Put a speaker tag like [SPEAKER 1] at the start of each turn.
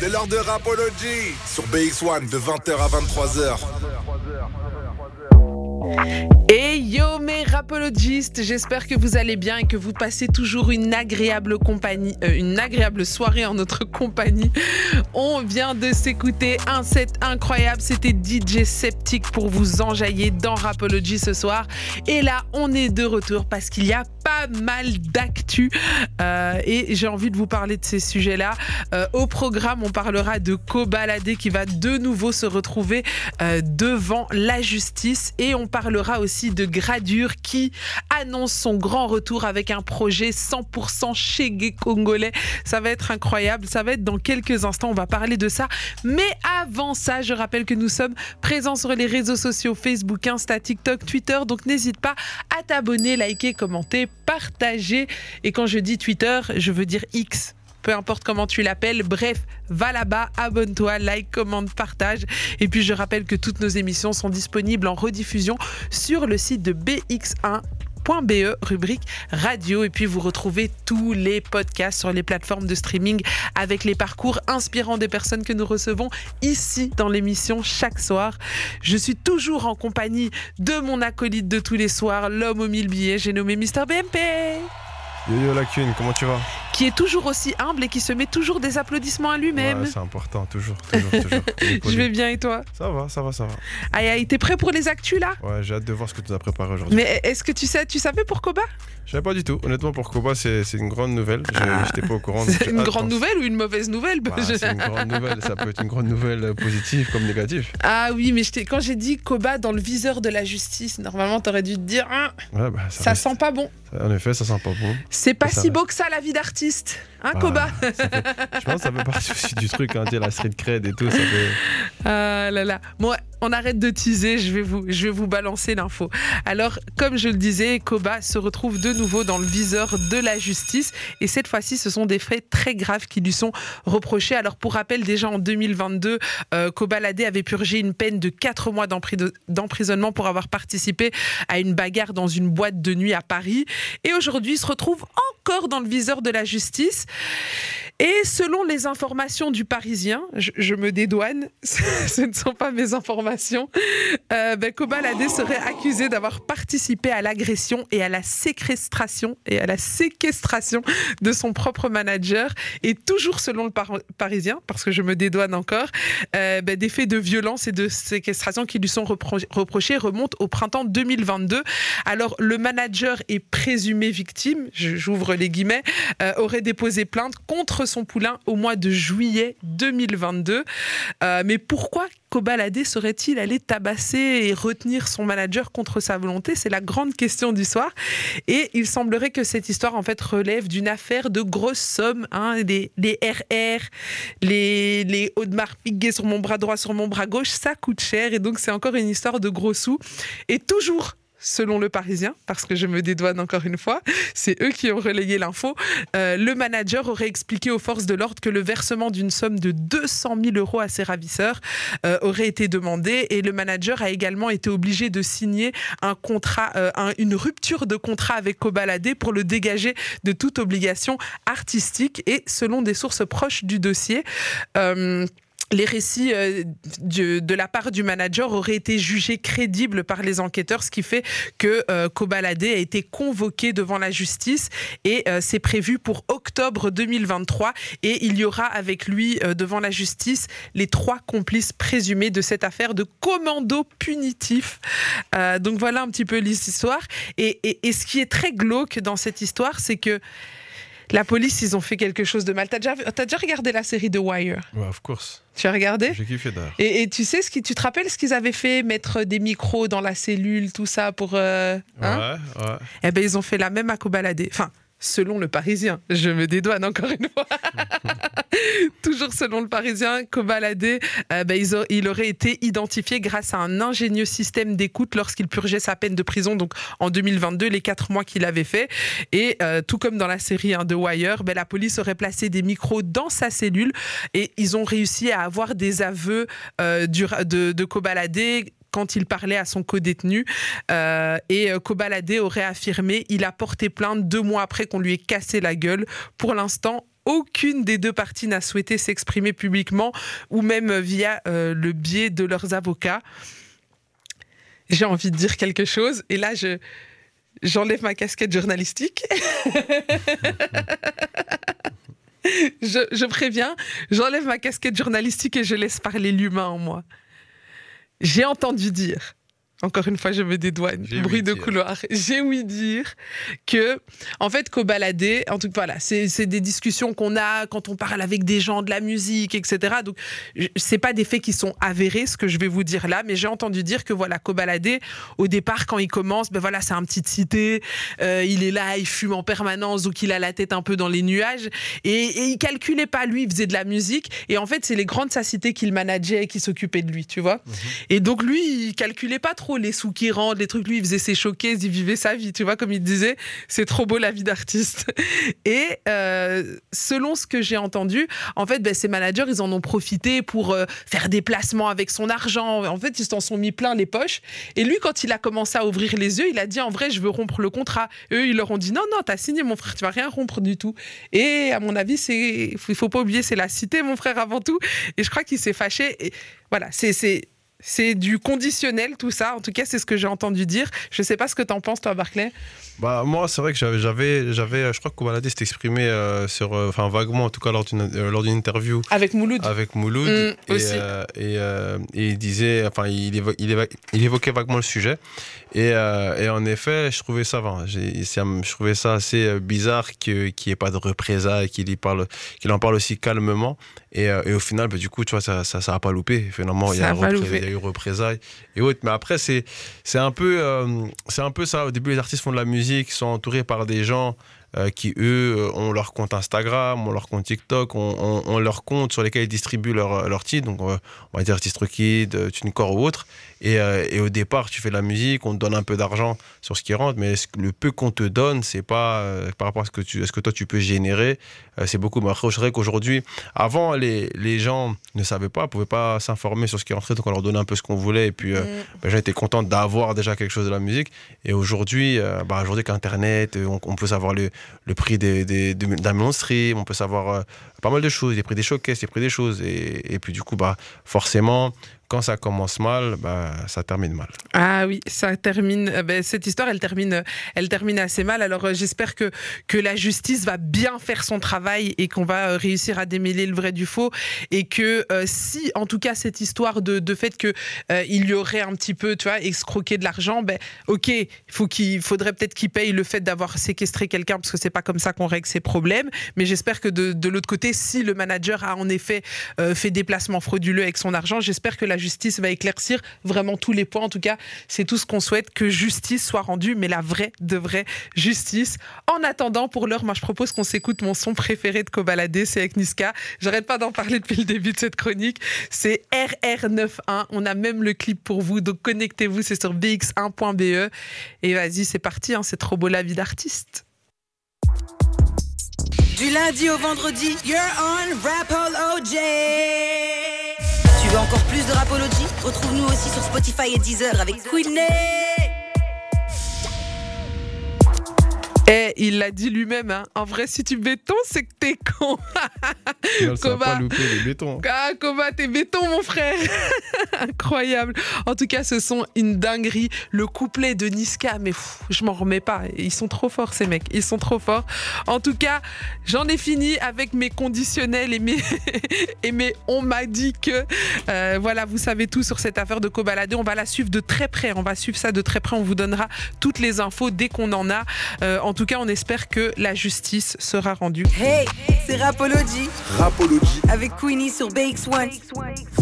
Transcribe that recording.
[SPEAKER 1] C'est l'heure de Rapology sur BX1 de 20h à 23h.
[SPEAKER 2] Et yo mes rapologistes, j'espère que vous allez bien et que vous passez toujours une agréable compagnie, euh, une agréable soirée en notre compagnie. On vient de s'écouter un set incroyable, c'était DJ Sceptique pour vous enjailler dans Rapology ce soir. Et là, on est de retour parce qu'il y a pas mal d'actu euh, et j'ai envie de vous parler de ces sujets-là. Euh, au programme, on parlera de Cobaladé qui va de nouveau se retrouver devant la justice et on parlera aussi de Gradure qui annonce son grand retour avec un projet 100% chez congolais. Ça va être incroyable, ça va être dans quelques instants, on va parler de ça. Mais avant ça, je rappelle que nous sommes présents sur les réseaux sociaux Facebook, Insta, TikTok, Twitter, donc n'hésite pas à t'abonner, liker, commenter, partager. Et quand je dis Twitter, je veux dire X peu importe comment tu l'appelles. Bref, va là-bas, abonne-toi, like, commente, partage. Et puis je rappelle que toutes nos émissions sont disponibles en rediffusion sur le site de BX1 .be, rubrique radio. Et puis vous retrouvez tous les podcasts sur les plateformes de streaming avec les parcours inspirants des personnes que nous recevons ici dans l'émission chaque soir. Je suis toujours en compagnie de mon acolyte de tous les soirs, l'homme aux mille billets. J'ai nommé Mister BMP.
[SPEAKER 3] Yo yo Lacune, comment tu vas?
[SPEAKER 2] Qui est toujours aussi humble et qui se met toujours des applaudissements à lui-même.
[SPEAKER 3] Ouais, c'est important, toujours, toujours, toujours.
[SPEAKER 2] Je vais bien et toi?
[SPEAKER 3] Ça va, ça va, ça va.
[SPEAKER 2] Aïe aïe, t'es prêt pour les actus là?
[SPEAKER 3] Ouais, j'ai hâte de voir ce que tu as préparé aujourd'hui.
[SPEAKER 2] Mais est-ce que tu sais, tu savais pour Koba?
[SPEAKER 3] Je savais pas du tout. Honnêtement, pour Koba, c'est une grande nouvelle.
[SPEAKER 2] Ah.
[SPEAKER 3] J'étais pas au courant.
[SPEAKER 2] C'est une grande nouvelle ou une mauvaise nouvelle?
[SPEAKER 3] Bah, C'est une grande nouvelle. Ça peut être une grande nouvelle euh, positive comme négative.
[SPEAKER 2] Ah oui, mais quand j'ai dit Koba dans le viseur de la justice, normalement, t'aurais dû te dire hein,
[SPEAKER 3] ouais, bah,
[SPEAKER 2] ça, ça sent pas bon.
[SPEAKER 3] En effet, ça sent pas bon.
[SPEAKER 2] C'est pas si beau que ça la vie d'artiste, hein, bah, Koba?
[SPEAKER 3] Je pense que ça fait partie aussi du truc, hein, la street cred et tout. Ça fait...
[SPEAKER 2] Ah là là. Moi, on arrête de teaser, je vais vous, balancer l'info. Alors, comme je le disais, Koba se retrouve de nouveau dans le viseur de la justice. Et cette fois-ci, ce sont des faits très graves qui lui sont reprochés. Alors, pour rappel, déjà en 2022, euh, Koba Ladé avait purgé une peine de 4 mois d'emprisonnement pour avoir participé à une bagarre dans une boîte de nuit à Paris. Et aujourd'hui, il se retrouve encore dans le viseur de la justice. Et selon les informations du Parisien, je, me dédouane, ce ne sont pas mes informations, euh, ben, Kobalade serait accusé d'avoir participé à l'agression et à la séquestration et à la séquestration de son propre manager. Et toujours selon le Parisien, parce que je me dédouane encore, euh, ben, des faits de violence et de séquestration qui lui sont reprochés remontent au printemps 2022. Alors le manager est présumé victime, j'ouvre les guillemets, euh, aurait déposé plainte contre son poulain au mois de juillet 2022. Euh, mais pourquoi Kobalade serait-il allé tabasser et retenir son manager contre sa volonté? C'est la grande question du soir. Et il semblerait que cette histoire en fait relève d'une affaire de grosses sommes. Hein, les, les, RR, les, les Audemars Piguet sur mon bras droit, sur mon bras gauche, ça coûte cher. Et donc c'est encore une histoire de gros sous. Et toujours selon le Parisien, parce que je me dédouane encore une fois, c'est eux qui ont relayé l'info, euh, le manager aurait expliqué aux forces de l'ordre que le versement d'une somme de 200 000 euros à ses ravisseurs euh, aurait été demandé. Et le manager a également été obligé de signer euh, une rupture de contrat avec Cobaladé pour le dégager de toute obligation artistique et selon des sources proches du dossier les récits euh, de, la part du manager auraient été jugés crédibles par les enquêteurs, ce qui fait que euh, Kobalade a été convoqué devant la justice et euh, c'est prévu pour octobre 2023 et il y aura avec lui devant la justice les trois complices présumés de cette affaire de commando punitif. donc voilà un petit peu l'histoire et, et ce qui est très glauque dans cette histoire, c'est que la police, ils ont fait quelque chose de mal. T'as déjà, as déjà regardé la série The Wire?
[SPEAKER 3] Ouais, of course.
[SPEAKER 2] Tu as regardé?
[SPEAKER 3] J'ai kiffé d'ailleurs.
[SPEAKER 2] Et, tu sais ce qui, tu te rappelles ce qu'ils avaient fait, mettre des micros dans la cellule, tout ça pour.
[SPEAKER 3] Euh, hein? Ouais, ouais.
[SPEAKER 2] Eh ben ils ont fait la même à Cobaladé. Enfin, selon le Parisien. Je me dédouane encore une fois. Toujours selon le Parisien, Kobalade, euh, bah, il aurait été identifié grâce à un ingénieux système d'écoute lorsqu'il purgeait sa peine de prison, donc en 2022, les quatre mois qu'il avait fait. Et euh, tout comme dans la série hein, The Wire, bah, la police aurait placé des micros dans sa cellule et ils ont réussi à avoir des aveux euh, de, de quand il parlait à son co-détenu. Euh, et euh, Kobalade aurait affirmé il a porté plainte deux mois après qu'on lui ait cassé la gueule. Pour l'instant, aucune des deux parties n'a souhaité s'exprimer publiquement ou même via euh, le biais de leurs avocats. J'ai envie de dire quelque chose et là je j'enlève ma casquette journalistique. je, je préviens, j'enlève ma casquette journalistique et je laisse parler l'humain en moi. J'ai entendu dire encore une fois, je me dédouane. Bruit de couloir. J'ai ouï dire que, en fait, qu'au baladé, en tout cas, voilà, c'est des discussions qu'on a quand on parle avec des gens de la musique, etc. Donc, c'est pas des faits qui sont avérés, ce que je vais vous dire là, mais j'ai entendu dire que, voilà, qu'au baladé, au départ, quand il commence, ben voilà, c'est un petit cité, euh, il est là, il fume en permanence, donc il a la tête un peu dans les nuages, et, et il calculait pas, lui, il faisait de la musique, et en fait, c'est les grands de sa cité qu'il manageait et qui s'occupaient de lui, tu vois. Mhm. Et donc, lui, il calculait pas trop les sous qui rentrent, les trucs. Lui, il faisait ses showcases, il vivait sa vie, tu vois, comme il disait, c'est trop beau la vie d'artiste. Et euh, selon ce que j'ai entendu, en fait, ben, ses managers, ils en ont profité pour euh, faire des placements avec son argent. En fait, ils s'en sont mis plein les poches. Et lui, quand il a commencé à ouvrir les yeux, il a dit en vrai, je veux rompre le contrat. Eux, ils leur ont dit non, non, t'as signé, mon frère, tu vas rien rompre du tout. Et à mon avis, c'est, il faut pas oublier, c'est la cité, mon frère, avant tout. Et je crois qu'il s'est fâché. Et voilà, c'est c'est du conditionnel, tout ça. En tout cas, c'est ce que j'ai entendu dire. Je ne sais pas ce que tu en penses, toi, Barclay.
[SPEAKER 3] Bah, moi, c'est vrai que j'avais, j'avais, je crois que Koubalade s'est exprimé euh, sur, euh, enfin, vaguement, en tout cas, lors d'une, euh, lors d'une interview.
[SPEAKER 2] Avec Mouloud.
[SPEAKER 3] Avec Mouloud. Mm, et, et, il disait, enfin, il, il, évoquait vaguement le sujet. Et, et, en effet, je trouvais ça, je trouvais ça assez bizarre qu'il n'y ait pas de représailles, qu'il, parle, qu'il en parle aussi calmement. Et, et au final, bah, du coup, tu vois, ça n'a ça, ça pas loupé. Finalement, il y, a y a représailles et autres. Mais après, c'est, un peu, c'est un peu ça. Au début, les artistes font de la musique sont entourés par des gens euh, qui, eux, euh, ont leur compte Instagram, ont leur compte TikTok, ont, leur compte sur lesquels ils distribuent leur, leur titre. Donc, on va dire TistroKid, TuneCore ou autre. Et, euh, et, au départ, tu fais de la musique, on te donne un peu d'argent sur ce qui rentre, mais le peu qu'on te donne, c'est pas par rapport à ce que, tu, ce que toi tu peux générer, c'est beaucoup. Mais après, je dirais qu'aujourd'hui, avant, les, les gens ne savaient pas, pouvaient pas s'informer sur ce qui rentrait, donc on leur donnait un peu ce qu'on voulait. Et puis, mm. ben, j'ai été content d'avoir déjà quelque chose de la musique. Et aujourd'hui, bah, aujourd'hui qu'Internet, on, on, peut savoir le, le prix des, des, on peut savoir euh, pas mal de choses, les prix des showcases, les prix des choses. Et, et puis du coup, bah, forcément, quand ça commence mal, bah, ça termine mal.
[SPEAKER 2] Ah oui, ça termine. Euh, ben, cette histoire, elle termine, elle termine assez mal. Alors euh, j'espère que que la justice va bien faire son travail et qu'on va euh, réussir à démêler le vrai du faux et que si, en tout cas, cette histoire de, de fait que il y aurait un petit peu, tu vois, escroqué de l'argent, ben ok, il faut qu'il faudrait peut-être qu'il paye le fait d'avoir séquestré quelqu'un parce que c'est pas comme ça qu'on règle ses problèmes. Mais j'espère que de, de l'autre côté, si le manager a en effet fait des placements frauduleux avec son argent, j'espère que la justice va éclaircir vraiment tous les points. En tout cas, c'est tout ce qu'on souhaite, que justice soit rendue, mais la vraie, de vraie justice. En attendant, pour l'heure, moi, je propose qu'on s'écoute mon son préféré de Kobalade, c'est avec Niska. J'arrête pas d'en parler depuis le début de cette chronique. C'est RR91. On a même le clip pour vous, donc connectez-vous, c'est sur bx1.be. Et vas-y, c'est parti, hein, c'est trop beau la vie d'artiste.
[SPEAKER 4] Du lundi au vendredi, you're on OJ tu veux encore plus de Rapology Retrouve-nous aussi sur Spotify et Deezer avec Queenie.
[SPEAKER 2] Eh, il l'a dit lui-même, hein. en vrai, si tu béton, c'est que t'es con.
[SPEAKER 3] Comment les bétons.
[SPEAKER 2] Ah, comment t'es béton, mon frère Incroyable. En tout cas, ce sont une dinguerie. Le couplet de Niska, mais je m'en remets pas. Ils sont trop forts, ces mecs. Ils sont trop forts. En tout cas, j'en ai fini avec mes conditionnels et mes, et mes on m'a dit que. Euh, voilà, vous savez tout sur cette affaire de Cobaladé. On va la suivre de très près. On va suivre ça de très près. On vous donnera toutes les infos dès qu'on en a. Euh, en tout cas, on espère que la justice sera rendue.
[SPEAKER 4] Hey, c'est Rapology.
[SPEAKER 1] Rapology.
[SPEAKER 4] Avec Queenie sur BX1.